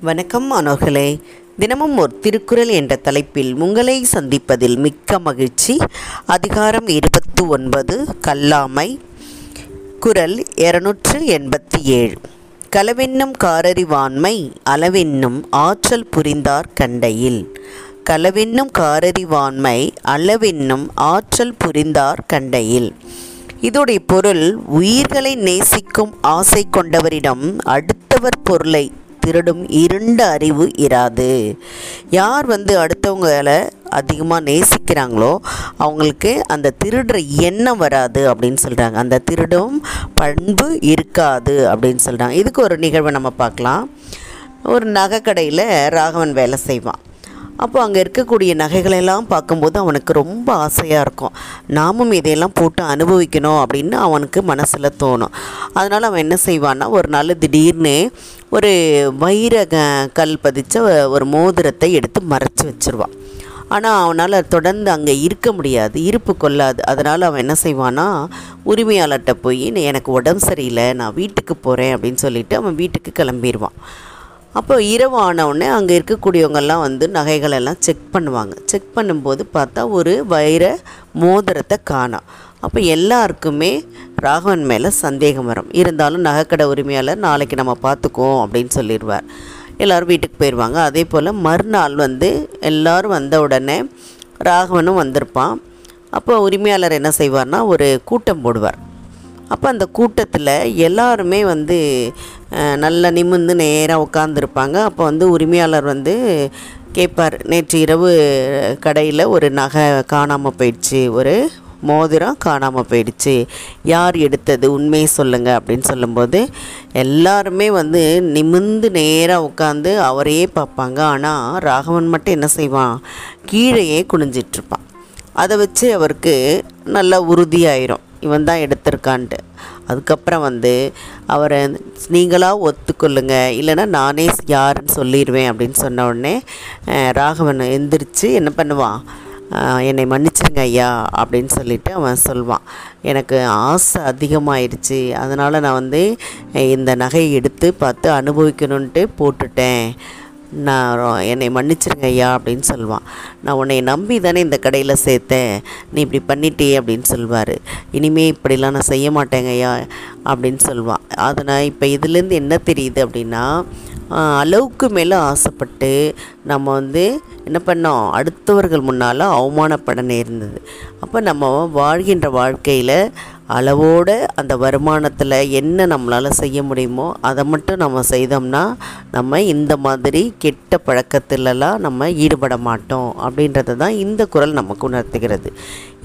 வணக்கம் மாணவர்களே. தினமும் ஒரு திருக்குறள் என்ற தலைப்பில் உங்களை சந்திப்பதில் மிக்க மகிழ்ச்சி. அதிகாரம் இருபத்து ஒன்பது கல்லாமை. குரல் இருநூற்று எண்பத்தி ஏழு களவென்னும் காரறிவாண்மை அளவென்னும் ஆற்றல் புரிந்தார் கண்டையில். களவென்னும் காரறிவாண்மை அளவென்னும் ஆற்றல் புரிந்தார் கண்டையில். இதோடைய பொருள் உயிர்களை நேசிக்கும் ஆசை கொண்டவரிடம் அடுத்தவர் பொருளை திருடும் இருண்ட அறிவு இராது. யார் வந்து அடுத்தவங்களை அதிகமாக நேசிக்கிறாங்களோ அவங்களுக்கு அந்த திருடுற எண்ணம் வராது அப்படின்னு சொல்கிறாங்க அந்த திருடும் பண்பு இருக்காது அப்படின்னு சொல்கிறாங்க இதுக்கு ஒரு நிகழ்வை நம்ம பார்க்கலாம். ஒரு நகைக்கடையில் ராகவன் வேலை செய்வான். அப்போ அங்கே இருக்கக்கூடிய நகைகளெல்லாம் பார்க்கும்போது அவனுக்கு ரொம்ப ஆசையாக இருக்கும். நாமும் இதையெல்லாம் போட்டு அனுபவிக்கணும் அப்படின்னு அவனுக்கு மனசில் தோணும். அதனால் அவன் என்ன செய்வான்னா ஒரு நாள் திடீர்னு ஒரு வைர கல் பதிச்ச ஒரு மோதிரத்தை எடுத்து மறைச்சி வச்சிருவான். ஆனால் அவனால் தொடர்ந்து அங்கே இருக்க முடியாது இருப்பு கொள்ளாது. அதனால் அவன் என்ன செய்வான்னா உரிமையாளர்கிட்ட போய் எனக்கு உடம்பு சரியில்லை நான் வீட்டுக்கு போகிறேன் அப்படின்னு சொல்லிட்டு அவன் வீட்டுக்கு கிளம்பிடுவான் அப்போ இரவு ஆனவுடனே அங்கே இருக்கக்கூடியவங்கெல்லாம் வந்து நகைகளெல்லாம் செக் பண்ணுவாங்க. செக் பண்ணும்போது பார்த்தா ஒரு வைர மோதிரத்தை காணோம் அப்போ எல்லாருக்குமே ராகவன் மேலே சந்தேகம் வரும். இருந்தாலும் நகைக்கடை உரிமையாளர் நாளைக்கு நம்ம பார்த்துக்குவோம் அப்படின்னு சொல்லிடுவார். எல்லோரும் வீட்டுக்கு போயிடுவாங்க அதே போல் மறுநாள் வந்து எல்லோரும் வந்த உடனே ராகவனும் வந்திருப்பான். அப்போ உரிமையாளர் என்ன செய்வார்னா ஒரு கூட்டம் போடுவார். அப்போ அந்த கூட்டத்தில் எல்லாருமே வந்து நல்லா நிமிர்ந்து நேராக உட்காந்துருப்பாங்க அப்போ வந்து உரிமையாளர் வந்து கேட்பார் நேற்று இரவு கடையில் ஒரு நகை காணாமல் போயிடுச்சு ஒரு மோதிரம் காணாமல் போயிடுச்சு யார் எடுத்தது உண்மையை சொல்லுங்கள் அப்படின்னு சொல்லும்போது எல்லாருமே வந்து நிமிர்ந்து நேராக உட்காந்து அவரையே பார்ப்பாங்க. ஆனால் ராகவன் மட்டும் என்ன செய்வான்? கீழேயே குனிஞ்சிட்ருப்பான் அதை வச்சு அவருக்கு நல்லா உறுதியாயிரும். இவன் தான் எடுத்திருக்கான்ட்டு. அதுக்கப்புறம் வந்து அவரை நீங்களாக ஒத்துக்கொள்ளுங்க இல்லைன்னா நானே யாருன்னு சொல்லிடுவேன் அப்படின்னு சொன்ன உடனே ராகவன் எந்திரிச்சு என்ன பண்ணுவான்? என்னை மன்னிச்சிருங்க ஐயா அப்படின்னு சொல்லிட்டு அவன் சொல்வான். எனக்கு ஆசை அதிகமாயிருச்சு. அதனால் நான் வந்து இந்த நகையை எடுத்து பார்த்து அனுபவிக்கணுன்ட்டு போட்டுட்டேன். நான் என்னை மன்னிச்சிருங்க ஐயா அப்படின்னு சொல்லுவான். நான் உன்னை நம்பி தானே இந்த கடையில் சேர்த்தேன். நீ இப்படி பண்ணிட்டே அப்படின்னு சொல்லுவார். இனிமே இப்படிலாம் நான் செய்ய மாட்டேங்க ஐயா அப்படின்னு சொல்லுவான். அதனால் இப்போ இதுலேருந்து என்ன தெரியுது அப்படின்னா அளவுக்கு மேலே ஆசைப்பட்டு நம்ம வந்து என்ன பண்ணோம்? அடுத்தவர்கள் முன்னால் அவமானப்பட நேர்ந்தது. அப்போ நம்ம வாழ்கின்ற வாழ்க்கையில் அளவோட அந்த வருமானத்தில் என்ன நம்மளால் செய்ய முடியுமோ அதை மட்டும் நம்ம செய்தோம்னா நம்ம இந்த மாதிரி கெட்ட பழக்கத்திலலாம் நம்ம ஈடுபட மாட்டோம் அப்படின்றது தான் இந்த குரல் நமக்கு உணர்த்துகிறது.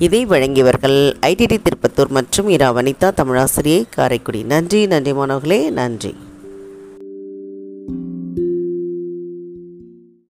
இதை வழங்கியவர்கள் ஐடிடி திருப்பத்தூர் மற்றும் இரா வனிதா தமிழாசிரியை காரைக்குடி. நன்றி நன்றி மாணவர்களே நன்றி.